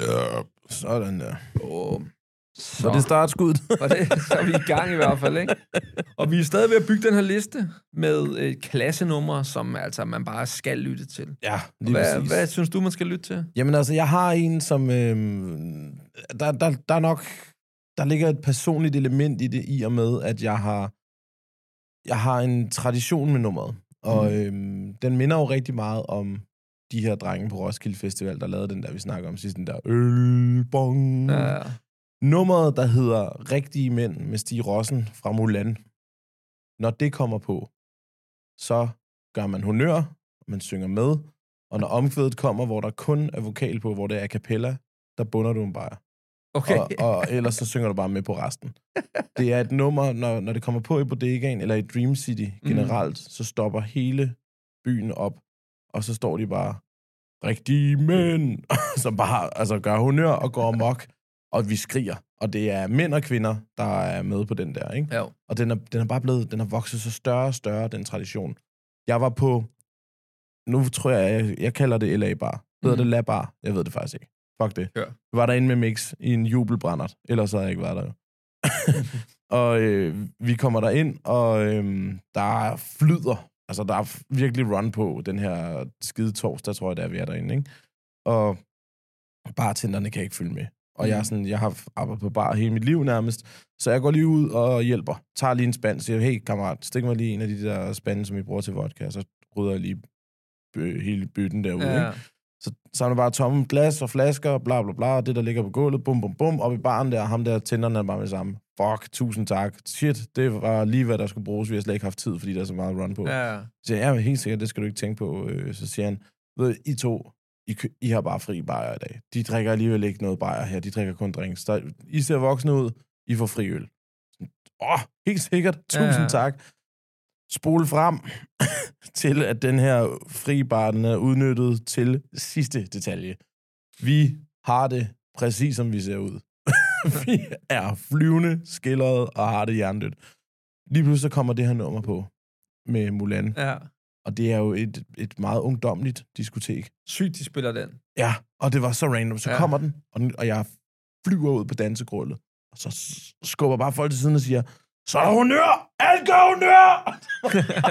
Ja, sådan der. Åh, Så det er startskuddet. var det, så er vi i gang i hvert fald, ikke? Og vi er stadig ved at bygge den her liste med øh, klassenumre, som altså man bare skal lytte til. ja, lige Hvad, præcis. hvad synes du, man skal lytte til? Jamen altså, jeg har en, som... Øh, der, der, der er nok... Der ligger et personligt element i det, i og med, at jeg har... Jeg har en tradition med nummeret. Og Mhm. øh, den minder jo rigtig meget om de her drenge på Roskilde Festival, der lavede den der, vi snakker om sidst, den der ølbong. Ja, Nummeret, der hedder Rigtige Mænd med Stig Rossen fra Mulan. Når det kommer på, så gør man honør, man synger med, og når omkvædet kommer, hvor der kun er vokal på, hvor det er a cappella, der bunder du en bajer. okay. Og, og ellers så synger du bare med på resten. Det er et nummer, når, når det kommer på i bodegaen, eller i Dream City generelt, mm. så stopper hele byen op, og så står de bare, rigtige mænd, som bare altså, gør honør og går amok, og vi skriger. Og det er mænd og kvinder, der er med på den der, ikke? Ja. Og den er, den er bare blevet, den har vokset så større og større, den tradition. Jeg var på, nu tror jeg, jeg, jeg kalder det LA Bar. Hedder Mhm. det La Bar? Jeg ved det faktisk ikke. Fuck det. Ja. Jeg var derinde med Mix i en jubelbrændert. Ellers havde jeg ikke været der. jo. og øh, vi kommer der ind og øh, der er flyder. Altså, der er virkelig run på den her skide torsdag, tror jeg, der vi er derinde, ikke? Og bartenderne kan ikke følge med. Og jeg, er sådan, jeg har arbejdet på bar hele mit liv nærmest, så jeg går lige ud og hjælper. Tager lige en spand, siger, hey kammerat, stik mig lige en af de der spande, som I bruger til vodka, og så rydder jeg lige bø- hele bytten derude. Ja. Ikke? Så samler bare tomme glas og flasker, og bla bla bla, og det der ligger på gulvet, bum bum bum, op i baren der, ham der tænderne er bare med sammen. Fuck, tusind tak. Shit, det var lige, hvad der skulle bruges. Vi har slet ikke haft tid, fordi der er så meget run på. Ja. Så jeg, men helt sikkert, det skal du ikke tænke på. Øh, Så siger han, ved I to, I, I har bare fri bajer i dag. De drikker alligevel ikke noget bajer her, de drikker kun drinks. Der, I ser voksne ud, I får fri øl. Åh, oh, helt sikkert, tusind ja. tak. Spol frem til, at den her fribar, den er udnyttet til sidste detalje. Vi har det præcis, som vi ser ud. vi er flyvende, skilleret og har det hjernedødt. Lige pludselig så kommer det her nummer på med Mulan. ja. Og det er jo et, et meget ungdomligt diskotek. Sygt, de spiller den. Ja, og det var så random. Så Ja. kommer den og, den, og jeg flyver ud på dansegulvet. Og så skubber bare folk til siden og siger, så er der honør! Alt gør honør!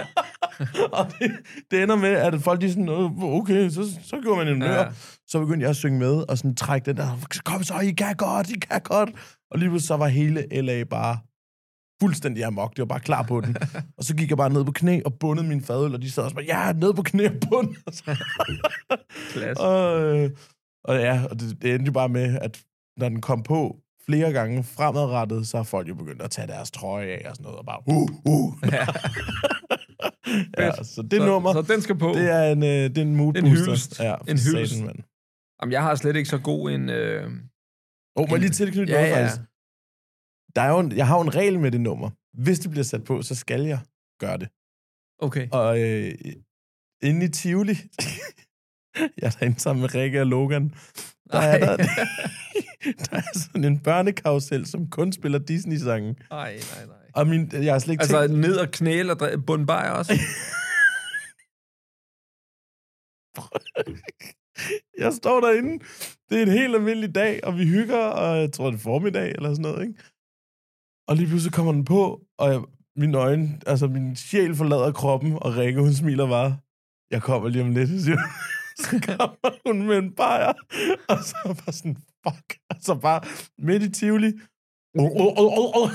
og det, det, ender med, at folk de sådan, "Øh, okay, så, så gjorde man en honør. Ja. Ja. Så begyndte jeg at synge med, og sådan trække den der, kom så, I kan godt, I kan godt. Og lige pludselig så var hele LA bare fuldstændig amok. Det var bare klar på den. og så gik jeg bare ned på knæ og bundede min fadøl, og de sad også bare, ja, ned på knæ og bund. Klasse. og, øh, og ja, og det, det endte jo bare med, at når den kom på flere gange fremadrettet, så har folk jo begyndt at tage deres trøje af og sådan noget, og bare, uh, uh. Ja. ja, så det så, nummer, Så den skal på. det er en, øh, det er en mood En booster. Ja, En hyldest. Satan. Jamen, jeg har slet ikke så god en... Øh... Oh, må jeg lige tilknytte Ja, noget, ja. faktisk? Der er jo en, jeg har jo en regel med det nummer. Hvis det bliver sat på, så skal jeg gøre det. Okay. Og øh, inde i Tivoli, jeg er derinde sammen med Rikke og Logan, der er, der, der er sådan en børnekarusel, som kun spiller Disney-sange. Nej, nej, nej. Og min, jeg har slet ikke Altså tænkt... ned og knæle og dre- bundbajer også? Jeg står derinde. Det er en helt almindelig dag, og vi hygger, og jeg tror, det er formiddag eller sådan noget, ikke? Og lige pludselig kommer den på, og jeg, mine øjne, altså min sjæl forlader kroppen, og Rikke, hun smiler bare. Jeg kommer lige om lidt, siger. så kommer hun med en bajer, og så bare sådan, fuck. og så bare midt i Tivoli. Oh, oh, oh, oh, oh.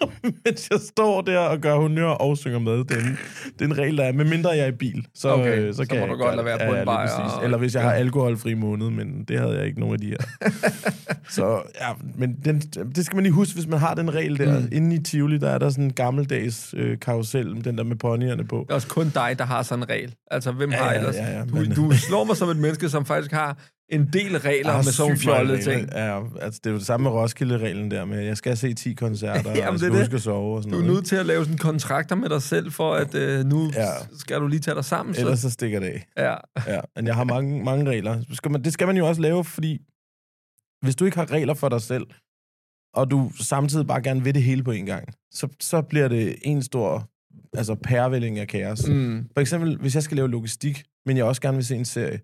Mens jeg står der og gør honør og synger med. Det er en, det er en regel, der er, medmindre jeg er i bil. Så, Okay, øh, så kan må jeg du godt lade være på en bajer præcis. og- Eller hvis jeg har alkoholfri måned, men det havde jeg ikke nogen af de her. så ja, men den, det skal man lige huske, hvis man har den regel der. Mm. Inde i Tivoli, der er der sådan en gammeldags øh, karusel, den der med ponyerne på. Det er også kun dig, der har sådan en regel. Altså, hvem Ja, har ja, ellers? ja, ja, du, men- du slår mig som et menneske, som faktisk har en del regler har med sådan fjollede ting. Ja, altså det er jo det samme med Roskilde-reglen der med, jeg skal se 10 koncerter, Jamen, og jeg skal det. huske at sove og sådan Du er nødt til at lave sådan kontrakter med dig selv, for at øh, nu Ja. skal du lige tage dig sammen. Så. Ellers så stikker det af. Ja. Ja, men jeg har mange, mange regler. Skal man, det skal man jo også lave, fordi hvis du ikke har regler for dig selv, og du samtidig bare gerne vil det hele på en gang, så, så bliver det en stor altså pærevælling af kaos. Mm. For eksempel, hvis jeg skal lave logistik, men jeg også gerne vil se en serie,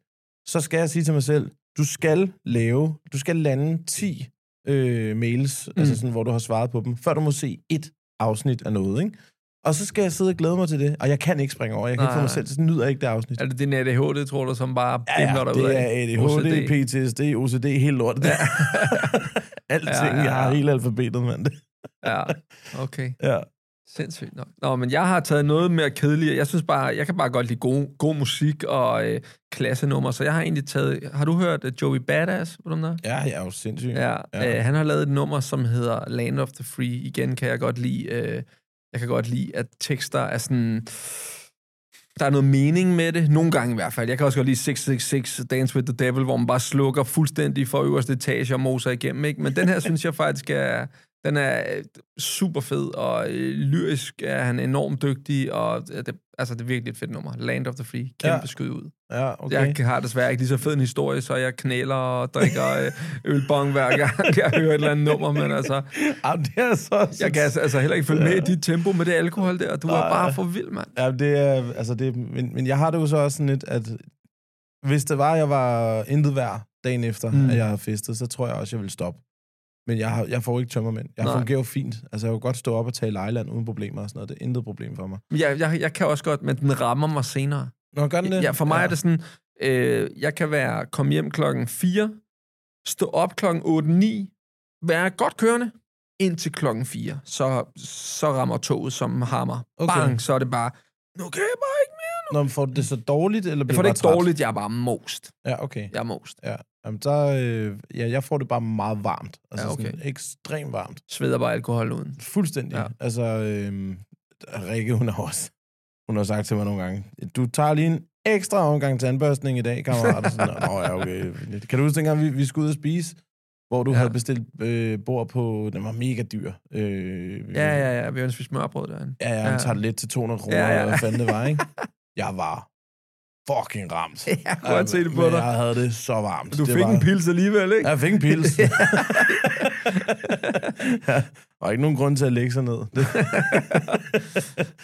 så skal jeg sige til mig selv, du skal lave, du skal lande 10 øh, mails, mm. altså sådan, hvor du har svaret på dem, før du må se et afsnit af noget, ikke? Og så skal jeg sidde og glæde mig til det, og jeg kan ikke springe over. Jeg kan Nej, ikke få mig selv, så nyder jeg ikke det afsnit. Er det din ADHD, tror du, som bare Ja, ja, dig ud det af? er ADHD, PTSD, OCD, helt lort. Ja. Alting, Ja, ja, ja, jeg har hele alfabetet, mand. Ja, okay. Ja. Sindssygt nok. Nå, men jeg har taget noget mere kedeligt. Jeg synes bare, jeg kan bare godt lide god, god musik og øh, klassenummer, så jeg har egentlig taget... Har du hørt uh, Joey Badass? Ved du om det er? ja, jeg er jo sindssyg. Ja, ja. Øh, han har lavet et nummer, som hedder Land of the Free. Igen kan jeg godt lide, øh, jeg kan godt lide, at tekster er sådan... Der er noget mening med det, nogle gange i hvert fald. Jeg kan også godt lide 666, Dance with the Devil, hvor man bare slukker fuldstændig for øverste etage og moser igennem, ikke? Men den her synes jeg faktisk er... Den er øh, super fed, og øh, lyrisk er han enormt dygtig, og øh, det, altså, det er virkelig et fedt nummer. Land of the Free. Kæmpe Ja. ja. skud ud. Ja, okay. Jeg har desværre ikke lige så fed en historie, så jeg knæler og drikker ølbong hver gang, jeg hører et eller andet nummer, men altså, Jamen, det er så... jeg kan altså, altså heller ikke følge med i dit tempo med det alkohol der. Du er Nej. bare for vild, mand. Ja, det er... Altså, det, men, men jeg har det jo så også sådan lidt, at hvis det var, jeg var intet værd dagen efter, Mm. at jeg har festet, så tror jeg også, jeg vil stoppe. Men jeg, har, jeg får ikke tømmermænd. Jeg Nej. fungerer jo fint. Altså, jeg kan godt stå op og tale lejland uden problemer og sådan noget. Det er intet problem for mig. Jeg, jeg, jeg kan også godt, men den rammer mig senere. Nå, gør den det? Ja, for mig ja. er det sådan, øh, jeg kan være komme hjem klokken 4, stå op klokken 8-9, være godt kørende, indtil klokken 4. Så, så rammer toget som hammer. Okay. Bang, så er det bare, nu kan jeg bare ikke mere. Nå, men får det så dårligt, eller Jeg bliver får du det ikke træt? dårligt, jeg er bare most. Ja, okay. Jeg er most. Ja, Jamen, så, øh, ja, jeg får det bare meget varmt. Altså Ja, ja, okay. sådan ekstremt varmt. Sveder bare alkohol uden. Fuldstændig. Ja. Ja. Altså, øh, Rikke, hun har også hun har sagt til mig nogle gange, du tager lige en ekstra omgang tandbørstning i dag, kammerat. Sådan, Nå ja, okay. Kan du huske dengang, vi, vi skulle ud og spise, hvor du Ja. ja. havde bestilt øh, bord på, den var mega dyr. Øh, Ja, ja, ja. Vi ønsker smørbrød derinde. Ja, ja, Ja. han tager lidt til 200 kroner, Ja, ja, ja. ja. hvad fanden det var, ikke? Jeg var fucking ramt. Jeg kunne godt se det på dig. Jeg havde det så varmt. Du det fik var... en pils alligevel, ikke? Jeg fik en pils. ja, og ikke nogen grund til at lægge sig ned.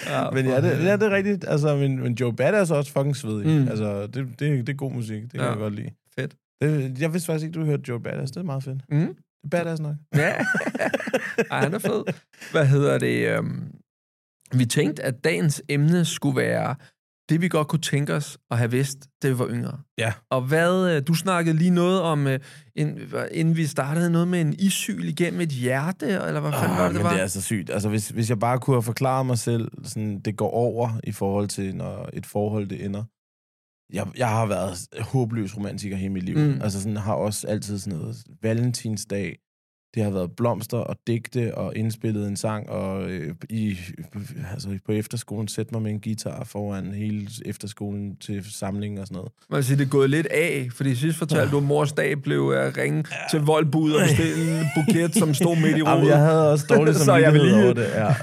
Ja, men ja det, ja, det er rigtigt. Altså, men, men Joe Badass er også fucking svedig. Mm. Altså, det, det, det er god musik. Det kan Ja. jeg godt lide. Fedt. Det, jeg vidste faktisk ikke, du hørte Joe Badass. Det er meget fedt. Mm. Badass nok. Ja. Ej, han er fed. Hvad hedder det? Øhm, vi tænkte, at dagens emne skulle være det, vi godt kunne tænke os at have vidst, da vi var yngre. Ja. Og hvad, øh, du snakkede lige noget om, øh, en, inden vi startede, noget med en isyl igennem et hjerte, eller hvad fanden var det, det var? det er så sygt. Altså, hvis, hvis jeg bare kunne have forklaret mig selv, sådan, det går over i forhold til, når et forhold det ender. Jeg, jeg har været håbløs romantiker hele mit liv. Mm. Altså, sådan, har også altid sådan noget valentinsdag. Det har været blomster og digte og indspillet en sang, og øh, i, altså, på efterskolen sætte mig med en guitar foran hele efterskolen til samling og sådan noget. Man sige, det er gået lidt af, fordi sidst fortalte du, at mors dag blev at ringe ja. til voldbud og bestille en buket, som stod midt i rodet. jeg havde også dårligt Så jeg vil lige- over det. Ja.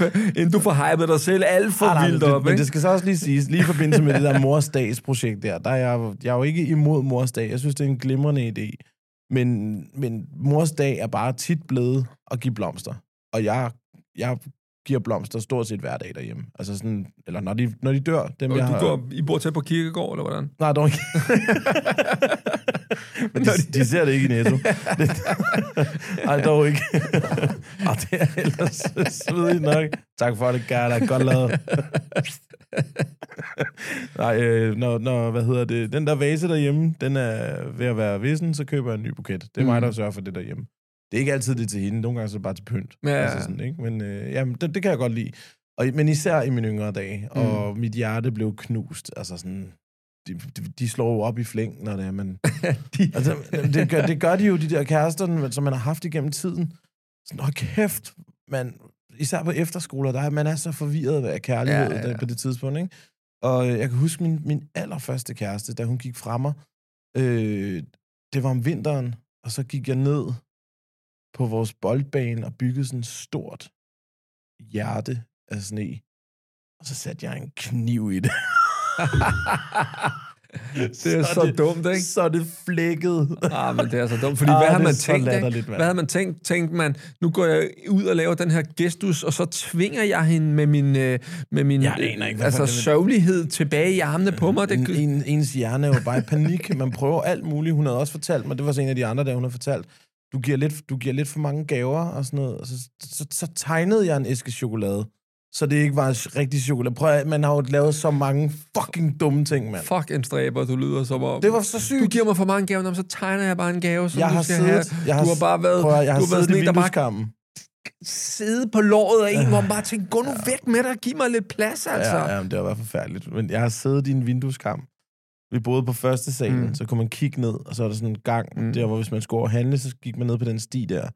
Inden du får hypet dig selv alt for Ah, nej, vildt men op, det, men ikke? det skal så også lige siges, lige i forbindelse med det der mors dags projekt der, der er jeg, jeg er jo ikke imod mors dag. Jeg synes, det er en glimrende idé. Men, men mors dag er bare tit blevet at give blomster. Og jeg, jeg giver blomster stort set hver dag derhjemme. Altså sådan, eller når de, når de dør, dem jeg Og har... du går, I bor tæt på kirkegård, eller hvordan? Nej, dog ikke. Men de, de ser det ikke i Netto. Nej, dog ikke. Og det er ellers svedigt nok. Tak for det, Gerda. Godt lavet. Nej, øh, når, når, hvad hedder det, den der vase derhjemme, den er ved at være vissen, så køber jeg en ny buket. Det er mig, Mm. der sørger for det derhjemme. Det er ikke altid det til hende, nogle gange så er det bare til pynt. Ja. Altså sådan, ikke? Men øh, jamen, det, det kan jeg godt lide. Og, men især i mine yngre dage, Mm. og mit hjerte blev knust. Altså sådan, de, de, de slår jo op i flæng, når det er, man... de, Altså, det, gør, det gør de jo, de der kærester, som man har haft igennem tiden. Sådan, kæft, man, især på efterskoler, der er man er så forvirret af kærlighed Ja, ja, ja, på det tidspunkt, ikke? Og øh, jeg kan huske min, min allerførste kæreste, da hun gik fra mig. Øh, det var om vinteren, og så gik jeg ned på vores boldbane og byggede sådan et stort hjerte af sne. Og så satte jeg en kniv i det. det er så, dumt, ikke? Så er det flækket. Ah, men det er så dumt, fordi Ah, hvad har det man så tænkt, ikke? Hvad havde man tænkt? Tænkte man, nu går jeg ud og laver den her gestus, og så tvinger jeg hende med min, øh, med min Jeg aner ikke, altså, det- sørgelighed tilbage i armene på mig. En, Det, en, ens hjerne er jo bare i panik. Man prøver alt muligt. Hun havde også fortalt mig, det var så en af de andre, der hun havde fortalt, du giver lidt, du giver lidt for mange gaver og sådan noget. Og så, så, så tegnede jeg en æske chokolade, så det ikke var rigtig chokolade. Prøv at, man har jo lavet så mange fucking dumme ting, mand. fuck en stræber, du lyder som om. Det var så sygt. Du giver mig for mange gaver, nå, så tegner jeg bare en gave, som jeg du har skal siddet, have. jeg har, du har bare været, prøv at, jeg har du har været siddet i sådan en, der bare sidde på låret af en, hvor man bare tænker, gå nu væk med dig, giv mig lidt plads, altså. Ja, ja, det var bare forfærdeligt. Men jeg har siddet i en vindueskamp. Vi boede på første salen, Mm. så kunne man kigge ned, og så er der sådan en gang, Mm. der hvor hvis man skulle handle, så gik man ned på den sti der.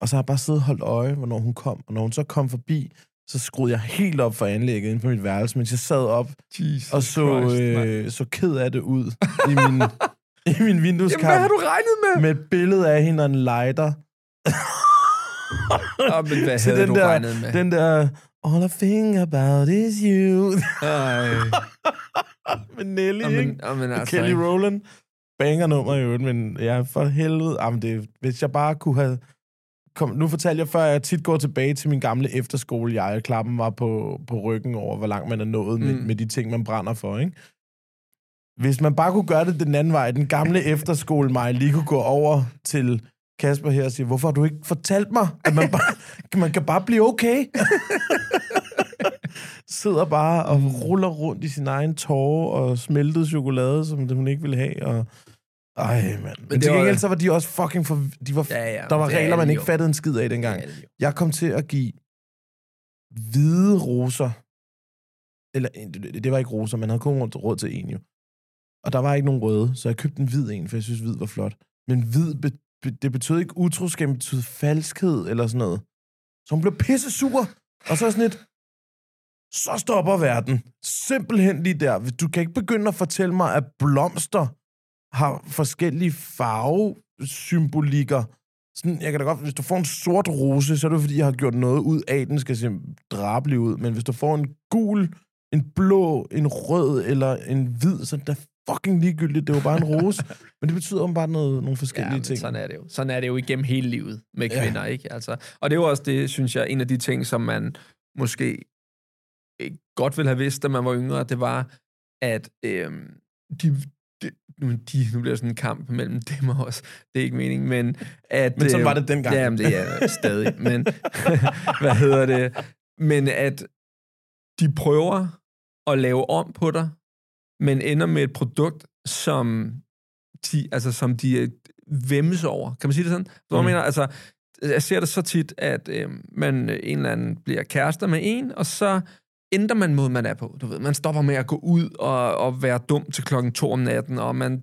Og så har jeg bare siddet og holdt øje, hvornår hun kom. Og når hun så kom forbi, så skruede jeg helt op for anlægget inde på mit værelse, mens jeg sad op Jesus og så, Christ, øh, så ked af det ud i min, i min Jamen, hvad vindueskamp. har du regnet med? Med et billede af hende og en lighter. Oh, men hvad Så havde den du der, regnet med? Den der, all I think about is you. Med Nelly, Jamen, ikke? jamen, Og altså, Kelly Rowland. Banger nummer i øvrigt, men ja, for helvede. Jamen, det, hvis jeg bare kunne have... Kom, nu fortalte jeg før, at jeg tit går tilbage til min gamle efterskole. Jeg klappen var på, på ryggen over, hvor langt man er nået mm. med, med de ting, man brænder for, ikke? Hvis man bare kunne gøre det den anden vej, den gamle efterskole mig lige kunne gå over til Kasper her og sige, hvorfor har du ikke fortalt mig, at man, bare, man kan bare blive okay? Sidder bare og ruller rundt i sin egen tårer og smeltet chokolade, som det hun ikke ville have. Og... Ej, mand. Men, Men til var- gengæld så var de også fucking for... De var... Ja, ja, der var er regler, man ikke fattede en skid af dengang. Jeg kom til at give hvide roser. Eller, det det var ikke roser, man havde kun råd til en jo. Og der var ikke nogen røde, så jeg købte en hvid en, for jeg synes, hvid var flot. Men hvid, be, be, det betød ikke utroskab, det betød falskhed eller sådan noget. Så hun blev pisse sur. Og så sådan et, så stopper verden. Simpelthen lige der. Du kan ikke begynde at fortælle mig, at blomster har forskellige farvesymbolikker. Sådan, jeg kan da godt, hvis du får en sort rose, så er det fordi, jeg har gjort noget ud af, den skal se drabelig ud. Men hvis du får en gul, en blå, en rød eller en hvid, så er det da fucking ligegyldigt. Det er jo bare en rose. men det betyder bare noget, nogle forskellige Ja, ting. sådan er det jo. Sådan er det jo igennem hele livet med Ja. kvinder, ikke? Altså, og det er jo også det, synes jeg, en af de ting, som man måske ikke godt ville have vidst, da man var yngre, det var, at øhm, de, de, nu, de, nu bliver det sådan en kamp mellem dem og os. Det er ikke meningen, men at... Men sådan var det dengang. Ja, men det er stadig. Men, hvad hedder det? Men at de prøver at lave om på dig, men ender med et produkt, som de, altså, som de øh, vemmes over. Kan man sige det sådan? Så mm. Mm. mener, altså, jeg ser det så tit, at øh, man øh, en eller anden bliver kærester med en, og så ændrer man måden, man er på. Du ved, man stopper med at gå ud og, og være dum til klokken to om natten, og man,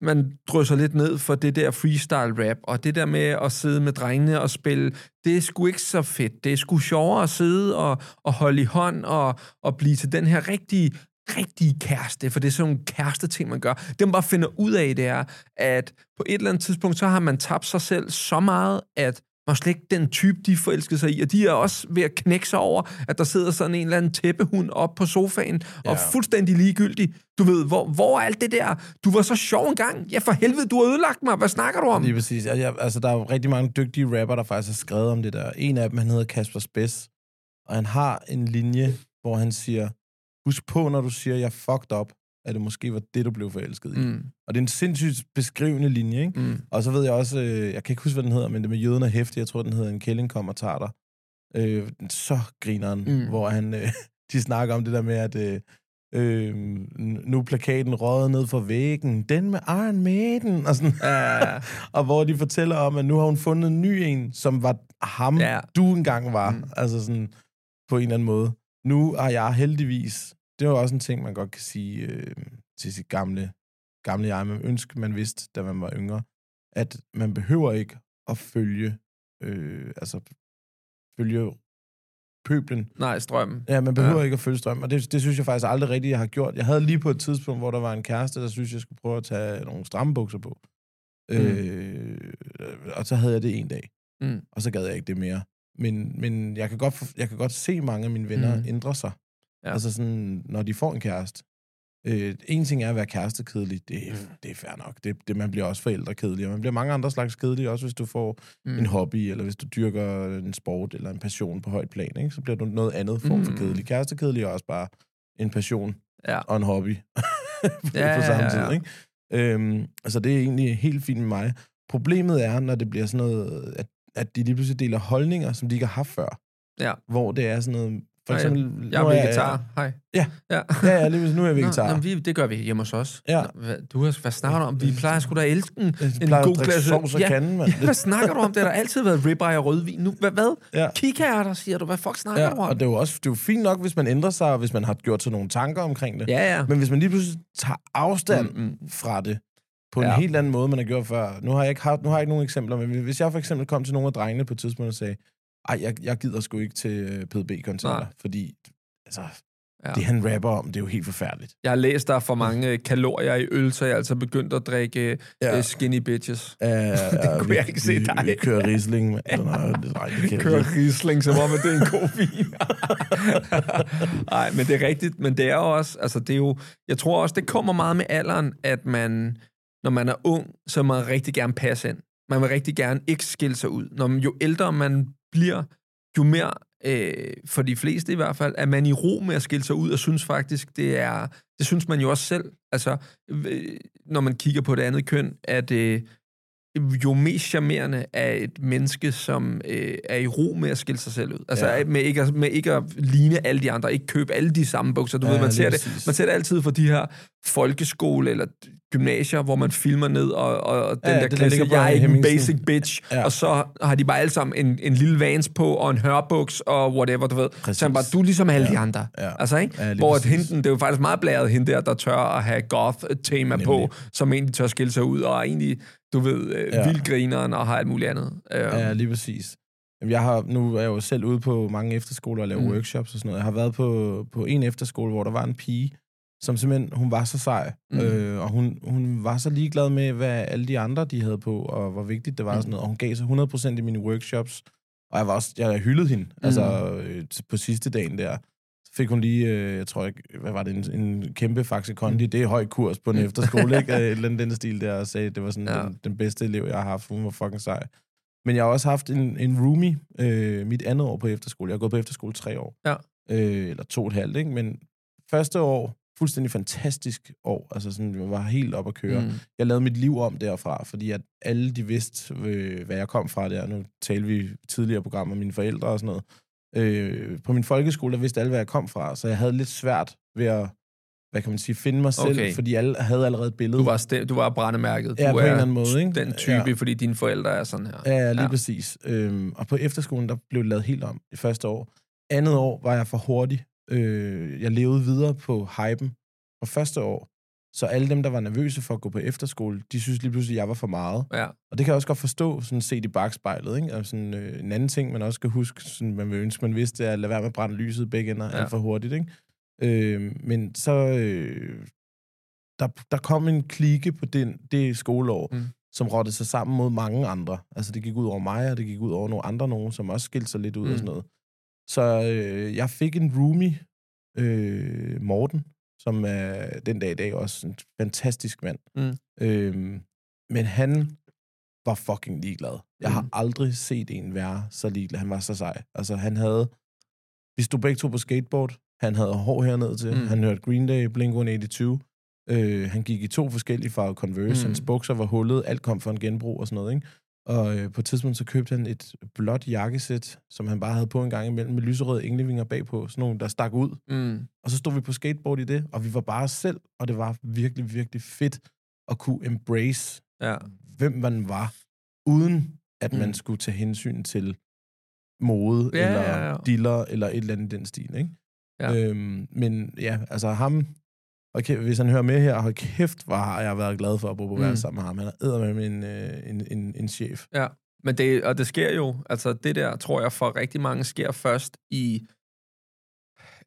man drysser lidt ned for det der freestyle rap, og det der med at sidde med drengene og spille, det er sgu ikke så fedt. Det er sgu sjovere at sidde og, og holde i hånd og, og blive til den her rigtige rigtige kæreste, for det er sådan nogle kæreste ting, man gør. Det, man bare finder ud af, det er, at på et eller andet tidspunkt, så har man tabt sig selv så meget, at er slet ikke den type, de forelsker sig i, og de er også ved at knække sig over, at der sidder sådan en eller anden tæppehund op på sofaen, ja. og fuldstændig ligegyldig. Du ved, hvor, hvor er alt det der? Du var så sjov engang. Ja, for helvede, du har ødelagt mig. Hvad snakker du om? Lige præcis. Jeg, altså, der er jo rigtig mange dygtige rapper, der faktisk har skrevet om det der. En af dem, han hedder Kasper Spes, og han har en linje, hvor han siger, husk på, når du siger, jeg fucked up, at det måske var det, du blev forelsket i. Mm. Og det er en sindssygt beskrivende linje, ikke? mm. Og så ved jeg også, øh, jeg kan ikke huske, hvad den hedder, men det med jøden er hæftig. Jeg tror, den hedder En kælling kommer og tager dig. Øh, så grineren, Mm. hvor han, øh, de snakker om det der med, at øh, Øh, nu plakaten røget ned fra væggen. Den med Iron Maiden. Og, sådan. Ja. og hvor de fortæller om, at nu har hun fundet en ny en, som var ham, Ja. du engang var. Mm. Altså sådan, på en eller anden måde. Nu er jeg heldigvis... Det var også en ting, man godt kan sige øh, til sit gamle, gamle jeg. Man ønsker, man vidste, da man var yngre, at man behøver ikke at følge, øh, altså følge pøblen. Nej, strømmen. Ja, man behøver Ja. ikke at følge strøm, og det, det synes jeg faktisk aldrig rigtigt, jeg har gjort. Jeg havde lige på et tidspunkt, hvor der var en kæreste, der synes, jeg skulle prøve at tage nogle stramme bukser på. Mm. Øh, og så havde jeg det en dag, Mm. og så gad jeg ikke det mere. Men, men jeg, kan godt, jeg kan godt se mange af mine venner mm. ændre sig. Ja. Ja. Altså sådan, når de får en kæreste. Øh, en ting er at være kærestekedelig, det, Mm. det er fair nok. Det, det, man bliver også forældrekedelig, og man bliver mange andre slags kedelig, også hvis du får Mm. en hobby, eller hvis du dyrker en sport eller en passion på højt plan, ikke? så bliver du noget andet form for Mm. kedelig. Kærestekedelig er også bare en passion Ja. og en hobby på, Ja, på ja, samme ja, ja. tid. Ikke? Øhm, altså det er egentlig helt fint med mig. Problemet er, når det bliver sådan noget, at, at de lige pludselig deler holdninger, som de ikke har haft før. Ja. Hvor det er sådan noget... For Hej, eksempel, Jeg er vegetar. Hej. Ja. Ja. Ja, ja, lige nu er jeg Nå, vegetar. jamen, vi, det gør vi hjemme hos os. Ja. Nå, hvad, du har, hvad snakker du om? Vi plejer sgu da at elske en, Jeg en god glas... sovs og kanden, mand. Ja, hvad snakker du om? Det har der altid været ribeye og rødvin. Nu, hvad? hvad? Ja. Kikærter, siger du. Hvad fuck snakker Ja, du om? og det er jo også det er jo fint nok, hvis man ændrer sig, og hvis man har gjort sig nogle tanker omkring det. Ja, ja. Men hvis man lige pludselig tager afstand Mm, mm. fra det, på en Ja. helt anden måde, man har gjort før. Nu har jeg ikke, haft, nu har jeg ikke nogen eksempler, men hvis jeg for eksempel kom til nogle af drengene på et tidspunkt og sagde, ej, jeg, jeg gider sgu ikke til øh, PDB-koncerter, fordi altså, Ja. ja. det han rapper om, det er jo helt forfærdeligt. Jeg har læst, der er for mange øh, kalorier i øl, så jeg er altså begyndt at drikke ja. Ja. skinny bitches. Uh, det kunne jeg ikke se vi, dig. Vi, vi kører Riesling. Nej, det, kan Kører. Riesling, som om, at det er en god vin. Nej, men det er rigtigt. Men det er jo også, altså det er jo, jeg tror også, det kommer meget med alderen, at man, når man er ung, så man rigtig gerne passe ind. Man vil rigtig gerne ikke skille sig ud. Når man, jo ældre man bliver, jo mere, øh, for de fleste i hvert fald, at man i ro med at skille sig ud, og synes faktisk, det er, det synes man jo også selv. Altså, øh, når man kigger på det andet køn, at øh, jo mest charmerende er et menneske, som øh, er i ro med at skille sig selv ud. Altså Ja. med, ikke at, med ikke at ligne alle de andre, ikke købe alle de samme bukser. Du Ja, ved, man ser, det, man ser det altid for de her folkeskole eller gymnasier, hvor man filmer ned, og, og, den Ja, der klassiker, jeg er ikke en basic bitch, ja. Og så har de bare alle sammen en, en lille vans på, og en hørbuks, og whatever, du ved. Præcis. Så han bare, du er ligesom alle Ja. de andre. Ja. Altså, ikke? Ja, hvor at henten, det er jo faktisk meget blæret hende der, der tør at have goth-tema på, som egentlig tør skille sig ud, og egentlig, du ved, øh, Ja. vildt grineren og har alt muligt andet. Øh, Ja, lige præcis. Jeg har, nu er jeg jo selv ude på mange efterskoler og laver Mm. mm. workshops og sådan noget. Jeg har været på, på en efterskole, hvor der var en pige, som simpelthen, hun var så sej. Mm. Mm. Øh, og hun, hun var så ligeglad med, hvad alle de andre, de havde på, og hvor vigtigt det var Mm. og sådan noget. Og hun gav sig 100% i mine workshops. Og jeg var også, jeg hyldede hende, mm. altså øh, på sidste dagen der. Fik hun lige, øh, jeg tror ikke, hvad var det, en, en kæmpe Faxe Kondi. Mm. Det er høj kurs på en efterskole, ikke? Et eller andet den stil der, og sagde, det var sådan Ja. den, den bedste elev, jeg har haft. Hun var fucking sej. Men jeg har også haft en, en roomie øh, mit andet år på efterskole. Jeg har gået på efterskole tre år. Ja. Øh, eller to og et halvt, ikke? Men første år, fuldstændig fantastisk år. Altså sådan, jeg var helt op at køre. Mm. Jeg lavede mit liv om derfra, fordi at alle de vidste, øh, hvad jeg kom fra der. Nu talte vi tidligere program med mine forældre og sådan noget. Øh, på min folkeskole, der vidste alle, hvad jeg kom fra. Så jeg havde lidt svært ved at, hvad kan man sige, finde mig selv, Okay. fordi alle havde allerede et billede. Du var, ste- du var brændemærket. Du Ja, på en er eller anden måde, ikke? Den type, Ja. fordi dine forældre er sådan her. Ja, lige Ja. præcis. Øhm, og på efterskolen, der blev det lavet helt om det første år. Andet år var jeg for hurtig. Øh, jeg levede videre på hypen fra første år. Så alle dem, der var nervøse for at gå på efterskole, de synes lige pludselig, at jeg var for meget. Ja. Og det kan jeg også godt forstå, sådan set i bagspejlet. Ikke? Og sådan, øh, en anden ting, man også skal huske, sådan, man vil ønske, man vidste, er at lade være med at brænde lyset begge ender Ja. alt for hurtigt. Ikke? Øh, men så... Øh, der, der kom en klike på den, det skoleår, Mm. som rottede sig sammen mod mange andre. Altså, det gik ud over mig, og det gik ud over nogle andre nogen, som også skilte sig lidt ud. Mm. og sådan noget. Så øh, jeg fik en roomie, øh, Morten, som er den dag i dag også en fantastisk mand. Mm. Øhm, men han var fucking ligeglad. Jeg har Mm. aldrig set en være så ligeglad. Han var så sej. Altså, han havde... Vi stod begge to på skateboard. Han havde hår hernede til. Mm. Han hørte Green Day, Blink-182. Øh, han gik i to forskellige farvede Converse. Mm. Mm. Hans bukser var hullet. Alt kom fra en genbrug og sådan noget, ikke? Og øh, på et tidspunkt så købte han et blåt jakkesæt, som han bare havde på en gang imellem, med lyserøde englevinger bagpå, sådan nogle, der stak ud. Mm. Og så stod vi på skateboard i det, og vi var bare os selv, og det var virkelig, virkelig fedt at kunne embrace, Ja. hvem man var, uden at man Mm. skulle tage hensyn til mode, Ja, eller ja, ja. diller, eller et eller andet den stil, ikke? Ja. Øhm, men ja, altså ham, og kæft, hvis han hører med her, hold kæft, hvor har jeg været glad for at bo på mm. Mm. sammen med ham. Han er med en, øh, en, en, en chef. Ja, men det, og det sker jo, altså det der, tror jeg, for rigtig mange sker først i,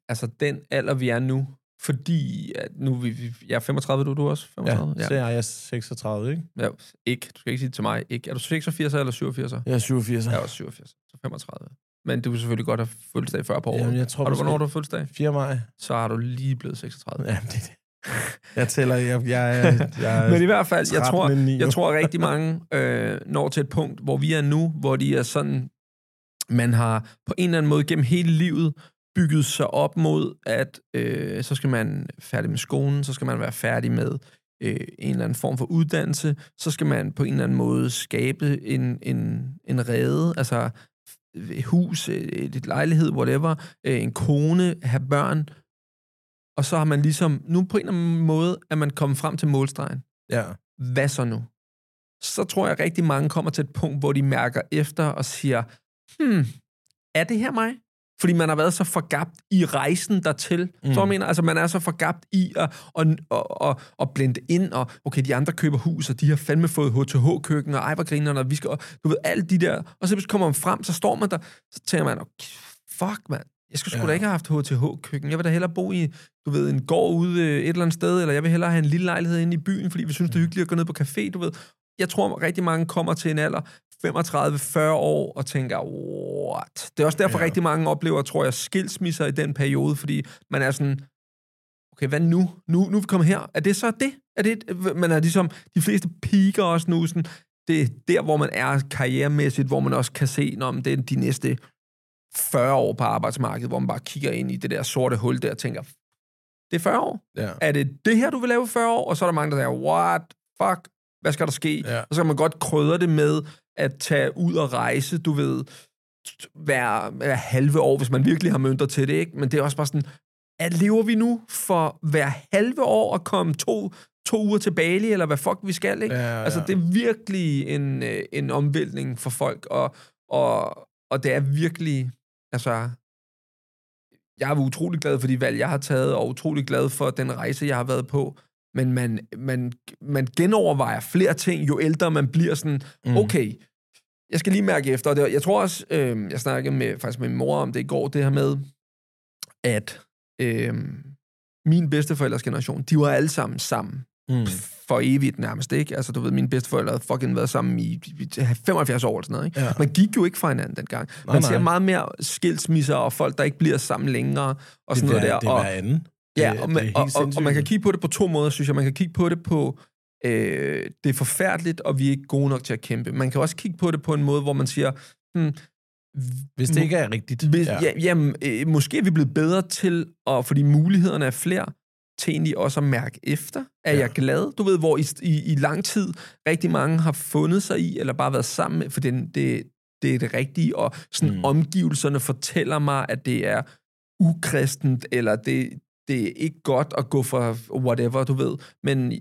altså den alder, vi er nu, fordi at nu, er vi, vi- jeg er 35, du er du også 35? Ja, så er jeg 36, ikke? ja. Ikke, du skal ikke sige det til mig, ikke. Er du 86 eller 87? Jeg er 87. Jeg er også 87, så 35. Men du vil selvfølgelig godt have fødselsdag før på året. Jamen, jeg tror, har du, hvornår du har fødselsdag? 4. maj. Så har du lige blevet 36. Ja, det er det. Jeg tæller, jeg, jeg, jeg, jeg Men i hvert fald, jeg 13 tror, jeg tror rigtig mange øh, når til et punkt, hvor vi er nu, hvor de er sådan, man har på en eller anden måde gennem hele livet bygget sig op mod, at øh, så skal man færdig med skolen, så skal man være færdig med øh, en eller anden form for uddannelse, så skal man på en eller anden måde skabe en, en, en rede, altså et hus, et, et lejlighed, whatever, øh, en kone, have børn, og så har man ligesom, nu på en eller anden måde, er man kommet frem til målstregen Ja. hvad så nu? Så tror jeg, at rigtig mange kommer til et punkt, hvor de mærker efter og siger, hmm, er det her mig? Fordi man har været så forgabt i rejsen dertil. Mm. Så jeg mener, altså man er så forgabt i at, at, at, at, at blende ind, og okay, de andre køber hus, og de har fandme fået HTH-køkken, og ej, hvor griner, og vi skal, og du ved, alle de der, og så hvis kommer man frem, så står man der, så tænker man, okay, fuck, mand, jeg skulle sgu Ja. da ikke have haft HTH-køkken. Jeg vil da hellere bo i, du ved, en gård ude øh, et eller andet sted, eller jeg vil hellere have en lille lejlighed inde i byen, fordi vi synes, det er hyggeligt at gå ned på café, du ved. Jeg tror, at rigtig mange kommer til en alder, 35-40 år, og tænker, what? Det er også derfor, ja. Rigtig mange oplever, tror jeg, skilsmisser i den periode, fordi man er sådan, okay, hvad nu? Nu, nu er vi kommet her. Er det så det? Er det man er ligesom, de fleste piker også nu, sådan, det er der, hvor man er karrieremæssigt, hvor man også kan se, når det er de næste 40 år på arbejdsmarkedet, hvor man bare kigger ind i det der sorte hul der og tænker, det er 40 år? Ja. Er det det her, du vil lave i 40 år? Og så er der mange, der siger, what? Fuck? Hvad skal der ske? Ja. Og så kan man godt krydre det med at tage ud og rejse, du ved, hver, hver halve år, hvis man virkelig har mønter til det, ikke? Men det er også bare sådan, at lever vi nu for hver halve år at komme to, to uger til Bali, eller hvad fuck vi skal, ikke? Ja, ja. Altså, det er virkelig en, øh, en omvæltning for folk, og, og, og det er virkelig, altså, jeg er utrolig glad for de valg, jeg har taget, og utrolig glad for den rejse, jeg har været på. Men man, man, man genovervejer flere ting, jo ældre man bliver sådan, mm. okay, jeg skal lige mærke efter. Og det, jeg tror også, øh, jeg snakkede med, faktisk med min mor om det i går, det her med, at øh, min bedsteforældres generation, de var alle sammen sammen Mm. for evigt nærmest, ikke? Altså, du ved, mine bedsteforældre havde fucking været sammen i i 75 år eller sådan noget, ikke? Ja. Man gik jo ikke fra hinanden dengang. Nej, Man ser nej. meget mere skilsmisser og folk, der ikke bliver sammen længere, og sådan det, noget er, der. det er og, anden. Ja, det, og, det man, helt og, og, og man kan kigge på det på to måder, synes jeg. Man kan kigge på det på, øh, det er forfærdeligt, og vi er ikke gode nok til at kæmpe. Man kan også kigge på det på en måde, hvor man siger, hmm, Hvis det ikke er rigtigt. hvis, ja. Ja, jamen, øh, måske er vi blevet bedre til, at, fordi mulighederne er flere, til egentlig også at mærke efter. Er Ja. jeg glad? Du ved, hvor i, i, i lang tid rigtig mange har fundet sig i, eller bare været sammen med, for det, det, det er det rigtige, og sådan Mm. omgivelserne fortæller mig, at det er ukristent, eller det, det er ikke godt at gå for whatever, du ved. Men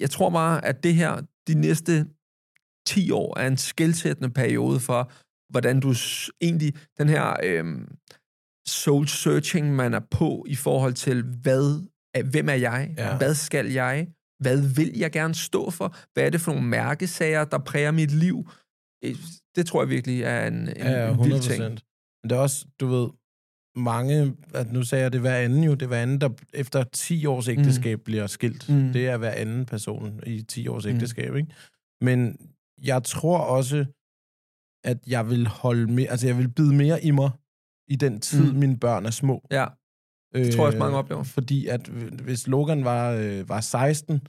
jeg tror bare, at det her, de næste 10 år, er en skældsættende periode for, hvordan du egentlig, den her øhm, soul searching, man er på i forhold til, hvad, hvem er jeg? Ja. Hvad skal jeg? Hvad vil jeg gerne stå for? Hvad er det for nogle mærkesager, der præger mit liv? Øh, Det tror jeg virkelig er en, en, Ja, en 100 vild ting. Men det er også, du ved, mange, at nu sagde jeg det hver anden jo, det er hver anden, der efter 10 års ægteskab mm. bliver skilt. Mm. Det er hver anden person i 10 års Mm. ægteskab, ikke? Men jeg tror også, at jeg vil holde mere, altså jeg vil bide mere i mig i den tid, mm. Mm. mine børn er små. Ja, det tror jeg også, mange oplever. Fordi at øh, hvis Logan var, øh, var 16,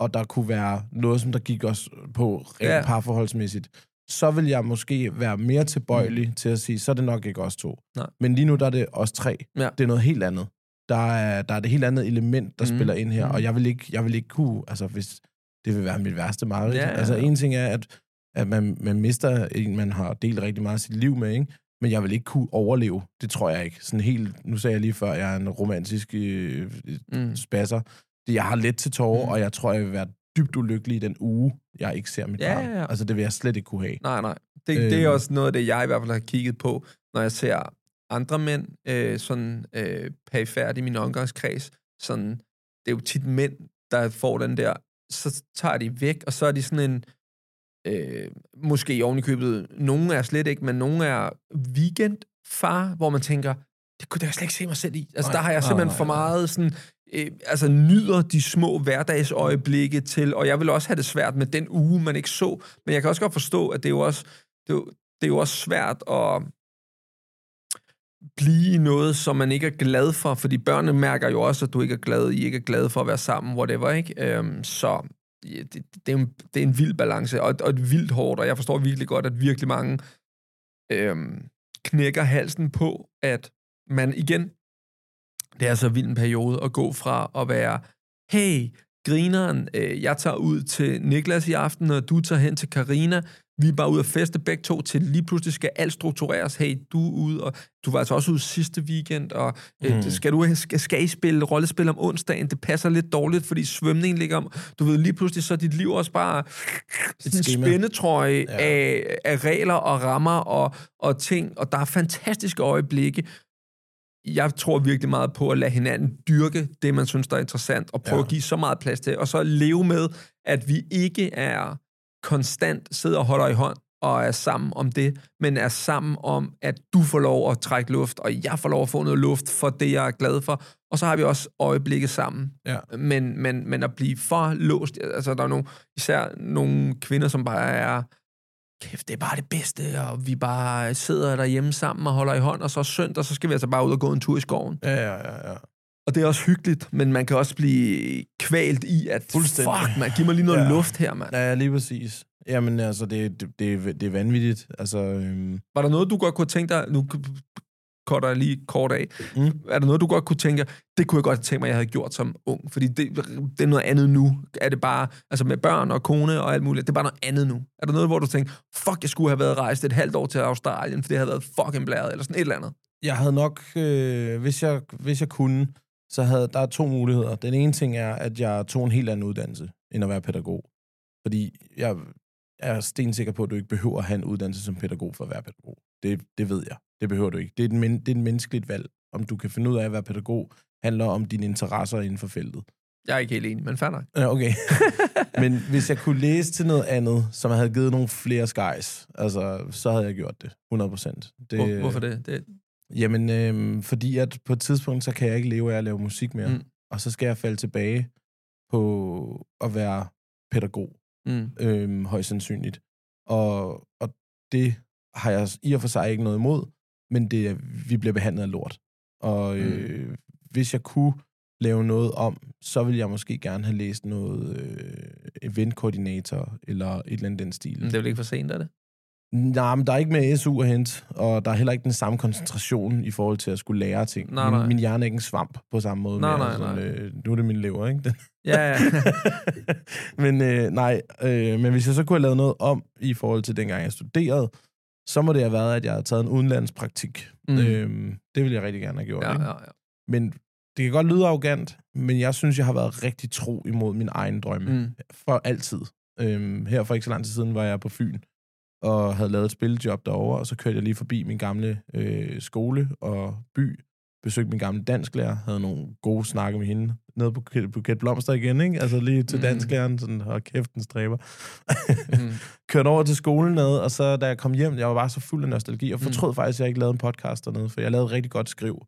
og der kunne være noget, som der gik os på rent Ja. parforholdsmæssigt, så vil jeg måske være mere tilbøjelig mm. til at sige, så er det nok ikke os to. Nej. Men lige nu, der er det os tre. Ja. Det er noget helt andet. Der er, der er det helt andet element, der Mm. spiller ind her, Mm. og jeg vil ikke, jeg vil ikke kunne, altså hvis det vil være mit værste mareridt. Ja, ja, Altså ja. en ting er, at, at man, man mister en, man har delt rigtig meget af sit liv med, ikke? Men jeg vil ikke kunne overleve. Det tror jeg ikke. Sådan helt, nu sagde jeg lige før, jeg er en romantisk øh, mm. spasser. Jeg har let til tårer, mm. og jeg tror, jeg vil være dybt ulykkelig i den uge, jeg ikke ser mit Ja, barn. ja, ja. Altså, det vil jeg slet ikke kunne have. Nej, nej. Det, det er Øhm. også noget af det, jeg i hvert fald har kigget på, når jeg ser andre mænd øh, sådan øh, perifært i min omgangskreds. Sådan, det er jo tit mænd, der får den der, så tager de væk, og så er de sådan en, øh, måske oven i købet, nogen er slet ikke, men nogen er weekendfar, hvor man tænker, det kunne jeg slet ikke se mig selv i. Altså, Nej, der har jeg simpelthen nej, for nej. meget sådan, øh, altså nyder de små hverdagsøjeblikke til, og jeg vil også have det svært med den uge, man ikke så, men jeg kan også godt forstå, at det er jo også, det er jo, det er jo også svært at blive i noget, som man ikke er glad for, fordi børnene mærker jo også, at du ikke er glad, I ikke er glade for at være sammen, whatever, ikke? Øhm, så det, det, er en, det er en vild balance, og, og et vildt hårdt, og jeg forstår virkelig godt, at virkelig mange øhm, knækker halsen på, at man igen, det er så vild en periode at gå fra at være, hey, grineren, øh, jeg tager ud til Niklas i aften, og du tager hen til Karina. Vi er bare ude at feste begge to, til lige pludselig skal alt struktureres. Hey, du er ude, og du var altså også ude sidste weekend, og øh, Mm. skal, du, skal, skal I spille rollespil om onsdagen? Det passer lidt dårligt, fordi svømning ligger om... Du ved, lige pludselig så er dit liv også bare en spændetrøje Ja. af, af regler og rammer og, og ting, og der er fantastiske øjeblikke. Jeg tror virkelig meget på at lade hinanden dyrke det, man synes, der er interessant, og prøve ja. at give så meget plads til, og så leve med, at vi ikke er konstant sidder og holder i hånd og er sammen om det, men er sammen om, at du får lov at trække luft, og jeg får lov at få noget luft for det, jeg er glad for. Og så har vi også øjeblikke sammen. Ja. Men, men, men at blive for låst, altså der er nogle, især nogle kvinder, som bare er, kæft, det er bare det bedste, og vi bare sidder derhjemme sammen og holder i hånd, og så søndag, så skal vi altså bare ud og gå en tur i skoven. Ja, ja, ja. ja. Og det er også hyggeligt, men man kan også blive kvalt i, at fuck, man, giv mig lige noget Ja. luft her, mand. Ja, lige præcis. Jamen, altså, det, det, det, det er vanvittigt. Altså, øhm, Var der noget, du godt kunne tænke dig, nu korter jeg lige kort af, Mm. er der noget, du godt kunne tænke dig, det kunne jeg godt tænke mig, jeg havde gjort som ung, fordi det, det er noget andet nu. Er det bare, altså med børn og kone og alt muligt, det er bare noget andet nu. Er der noget, hvor du tænker, fuck, jeg skulle have været rejst et halvt år til Australien, for det havde været fucking blæret, eller sådan et eller andet? jeg havde nok, øh, hvis, jeg, hvis jeg kunne, så havde der er to muligheder. Den ene ting er, at jeg tog en helt anden uddannelse, end at være pædagog. Fordi jeg er stensikker på, at du ikke behøver at have en uddannelse som pædagog for at være pædagog. Det, det ved jeg. Det behøver du ikke. Det er, et, men, det er et menneskeligt valg. Om du kan finde ud af at være pædagog, handler om dine interesser inden for feltet. Jeg er ikke helt enig, men fair nok. Ja, okay. Men hvis jeg kunne læse til noget andet, som havde givet nogle flere skies, altså, så havde jeg gjort det. 100 procent. Hvor, hvorfor det? det? Jamen, øhm, fordi at på et tidspunkt, så kan jeg ikke leve af at lave musik mere. Mm. Mm. Og så skal jeg falde tilbage på at være pædagog, Mm. øhm, højst sandsynligt. Og, og det har jeg i og for sig ikke noget imod, men det, er- vi bliver behandlet af lort. Og øh, mm. hvis jeg kunne lave noget om, så ville jeg måske gerne have læst noget øh, eventkoordinator, eller et eller andet den stil. Men det er vel ikke for sent, er det? Nej, men der er ikke mere SU at hente, og der er heller ikke den samme koncentration i forhold til at skulle lære ting. Nej, min, nej. min hjerne er ikke en svamp på samme måde. Nej, mere. nej, nej. Øh, nu er det min lever, ikke? Den. Ja, ja. men øh, nej, øh, men hvis jeg så kunne have lavet noget om i forhold til dengang jeg studerede, så må det have været, at jeg havde taget en udenlandspraktik. Mm. Øhm, det ville jeg rigtig gerne have gjort. ja, ikke? ja, ja. Men det kan godt lyde arrogant, men jeg synes, jeg har været rigtig tro imod min egen drømme. Mm. For altid. Øhm, her for ikke så lang tid siden var jeg på Fyn, og havde lavet et spillejob derovre, og så kørte jeg lige forbi min gamle øh, skole og by, besøgte min gamle dansklærer, havde nogle gode snakke med hende, nede på Buket- Blomster igen, ikke? Altså lige til Mm. dansklæreren, sådan, og kæft, den stræber. Mm. Kørte over til skolen nede, og så da jeg kom hjem, jeg var bare så fuld af nostalgi, og Mm. fortrød faktisk, at jeg ikke lavede en podcast dernede, for jeg lavede rigtig godt skriv,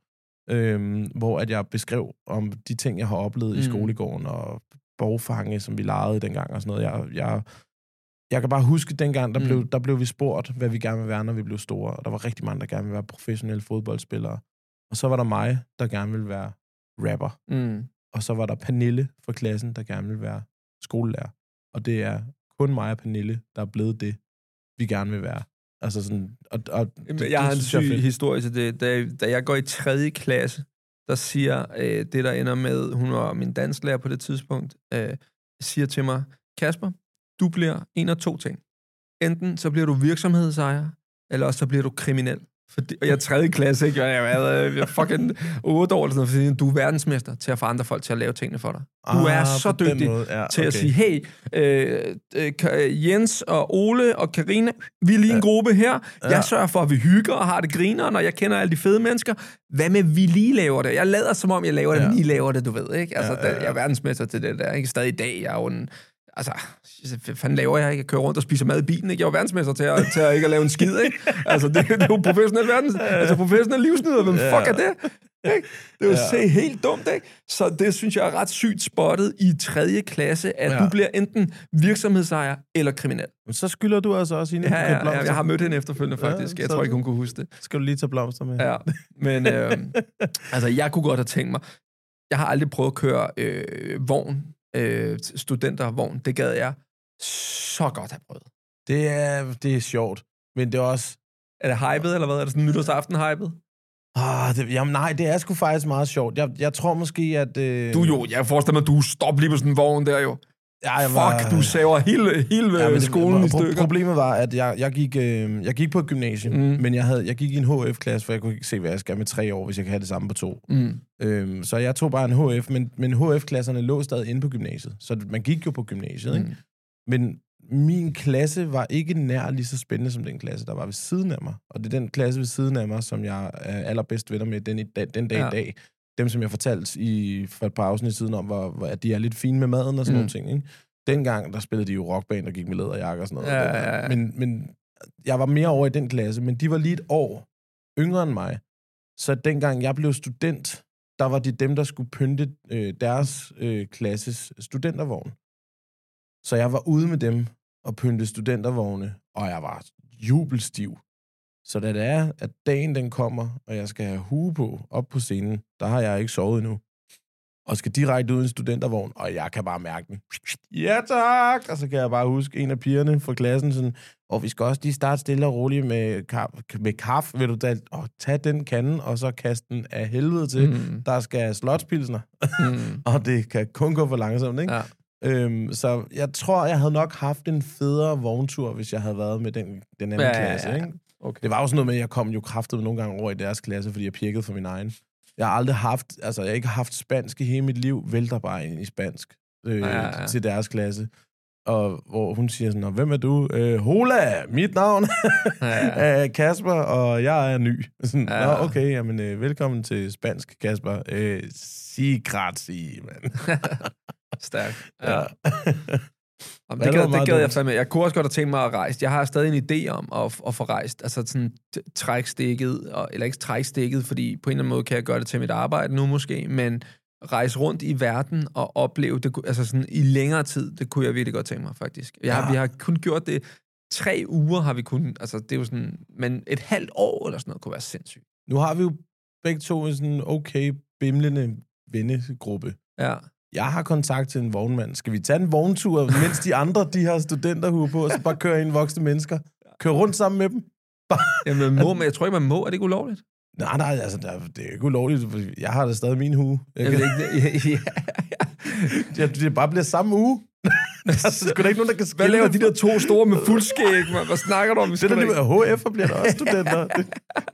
øhm, hvor at jeg beskrev om de ting, jeg har oplevet mm. i Mm. skolegården, og borgfange, som vi legede dengang og sådan noget. Jeg, jeg, jeg kan bare huske, dengang, der, Mm. blev, der blev vi spurgt, hvad vi gerne vil være, når vi blev store, og der var rigtig mange, der gerne ville være professionelle fodboldspillere. Og så var der mig, der gerne ville være rapper. Mm. Og så var der Pernille fra klassen, der gerne ville være skolelærer. Og det er kun mig og Pernille, der er blevet det, vi gerne vil være. Altså sådan, og, og Jamen, jeg har en jeg syg fedt. historie til det. Da, da jeg går i 3. klasse, der siger øh, det, der ender med, hun var min dansklærer på det tidspunkt, øh, siger til mig, Kasper, du bliver en af to ting. enten så bliver du virksomhedsejer, eller også så bliver du kriminel. Fordi, og jeg er tredje klasse, ikke? Jeg været jeg er fucking 8 år eller sådan noget, fordi du er verdensmester til at få andre folk til at lave tingene for dig. Du Ah, er så dygtig måde. Ja, til at okay. sige, hey, øh, øh, Jens og Ole og Karina, vi er lige en gruppe her. Jeg sørger for, at vi hygger og har det griner, når jeg kender alle de fede mennesker. Hvad med, vi lige laver det? Jeg lader som om, jeg laver det, Ja. men I laver det, du ved, ikke? Altså, Ja, ja, ja. Jeg er verdensmester til det der, ikke? Stadig i dag, jeg er jo en... Altså, hvad fanden laver jeg ikke? Jeg kører rundt og spiser mad i bilen, ikke? Jeg jo verdensmester til at, til at ikke at lave en skid, ikke? Altså, det, det er jo professionel verdens... Altså, professionel livsnyder. Hvem fuck er det? Ikke? Det er jo ja. helt dumt, ikke? Så det synes jeg er ret sygt spottet i 3. klasse, at ja. Du bliver enten virksomhedsejer eller kriminel. Men så skylder du altså også hende Ja, ja, ja, jeg har mødt hende efterfølgende, faktisk. Ja, Jeg tror ikke, hun kunne huske det. Skal du lige tage blomster med? Ja, men øh, altså, jeg kunne godt have tænkt mig... Jeg har aldrig prøvet at køre øh, vogn, øh, studentervogn. Det gad jeg så godt have prøvet. Det er, det er sjovt, men det er også... Er det hypet, eller hvad? Er det sådan nytårsaften-hypet? Ah, det, jamen nej, det er sgu faktisk meget sjovt. Jeg, jeg tror måske, at... Øh, Du jo, jeg forestiller mig, du stop lige på sådan en vogn der jo. Ja, jeg Fuck, du saver hele, hele Ja, men skolen i stykker. Problemet var, at jeg, jeg, gik, øh, jeg gik på et gymnasium, Mm. men jeg, havde, jeg gik i en HF-klasse, for jeg kunne ikke se, hvad jeg skal med tre år, hvis jeg kan have det samme på to. Mm. Øhm, så jeg tog bare en HF, men, men HF-klasserne lå stadig inde på gymnasiet. Så man gik jo på gymnasiet, mm. ikke? Men min klasse var ikke nær lige så spændende som den klasse, der var ved siden af mig. Og det er den klasse ved siden af mig, som jeg er allerbedst venner med den, i dag, den dag ja. i dag. Dem, som jeg fortalte i, for et par afsnit siden om, hvor, hvor, at de er lidt fine med maden og sådan Mm. nogle ting. Ikke? Dengang, der spillede de jo rockband og gik med læderjakke og sådan noget. Ja, ja, ja. Men, men jeg var mere over i den klasse, men de var lige et år yngre end mig. Så dengang jeg blev student, der var de dem, der skulle pynte øh, deres øh, klasses studentervogn. Så jeg var ude med dem og pynte studentervogne, og jeg var jubelstiv. Så da det er, at dagen den kommer, og jeg skal have hue på op på scenen, der har jeg ikke sovet endnu. Og skal direkte ud i en studentervogn, og jeg kan bare mærke den. Ja tak! Og så kan jeg bare huske en af pigerne fra klassen sådan, og vi skal også lige starte stille og roligt med, kaffe, med kaffe. Vil du da og tage den kande, og så kaste den af helvede til. Mm. Der skal slotspilsner, Mm. og det kan kun gå for langsomt, ikke? Ja. Øhm, så jeg tror, jeg havde nok haft en federe vogntur, hvis jeg havde været med den, den anden Ja, klasse. Ikke? Okay. Det var jo sådan noget med, at jeg kom jo kraftet nogle gange over i deres klasse, fordi jeg pirkede for min egen. Jeg har aldrig haft, altså jeg har ikke haft spansk i hele mit liv, vælter bare ind i spansk øh, Ja, ja, ja. ja. til deres klasse. Og hvor hun siger sådan, "Nå, hvem er du? Øh, Hola, mit navn Ja, er Kasper, og jeg er ny. Sådan, Ja. ja. Nå, okay, jamen, øh, velkommen til spansk, Kasper. Øh, si grazie, mand. Ja. Jamen, Ja, det, det gad, det gad jeg fandme. Jeg kunne også godt have tænkt mig at rejse. Jeg har stadig en idé om at, at få rejst. Altså sådan træk stikket, og, eller ikke træk stikket, fordi på en eller anden måde kan jeg gøre det til mit arbejde nu måske, men rejse rundt i verden og opleve det, altså sådan i længere tid, det kunne jeg virkelig godt tænke mig, faktisk. Jeg, Ja. Vi har kun gjort det, tre uger har vi kun, altså det er jo sådan, men et halvt år eller sådan noget kunne være sindssygt. Nu har vi jo begge to en sådan okay bimlende vennegruppe. Ja. Jeg har kontakt til en vognmand. Skal vi tage en vogntur, mens de andre de har studenterhue på, og så bare køre ind voksne mennesker? Køre rundt sammen med dem? Jamen, man må, men jeg tror ikke, man må. Er det ikke ulovligt? Nej, nej, altså, der, det er jo ikke ulovligt. Jeg har da stadig min hue. Jeg kan, ikke, ja, ja. det, det bare bliver samme uge. der er sgu da ikke nogen, der kan skille Hvad laver det de der to store med fuldskæg? man? Hvad snakker du om? Det er der ikke- HF'er bliver der også studenter. De,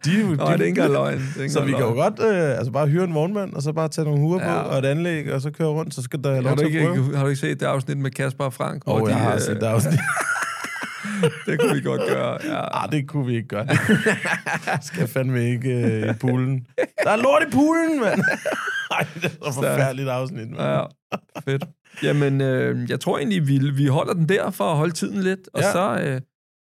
de, de, Nå, det er ikke engang løgn. Det ikke Så vi engang kan jo løgn. godt øh, altså bare hyre en vognmand, og så bare tage nogle huer Ja. på, og et anlæg, og så køre rundt, så skal der have lov til at prøve. har du ikke set det afsnit med Kasper og Frank? Åh, oh, jeg de, har øh, set der også. Det kunne vi godt gøre, ja. Ah, det kunne vi ikke gøre. skal fandme ikke øh, i poolen. Der er lort i poolen, mand! Ej, det er så forfærdeligt afsnit, mand. Ja, fedt. Jamen, øh, jeg tror egentlig, vi, vi holder den der for at holde tiden lidt, og Ja. så øh,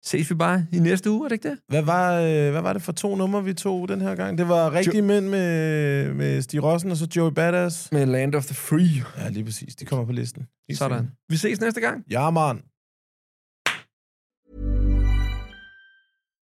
ses vi bare i næste uge, er det ikke det? Hvad var, øh, hvad var det for to numre, vi tog den her gang? Det var Rigtige Mænd med, med Stig Rossen, og så Joey Badass. Med Land of the Free. Ja, lige præcis. De kommer på listen. Helt Sådan. Vi ses næste gang. Ja, man.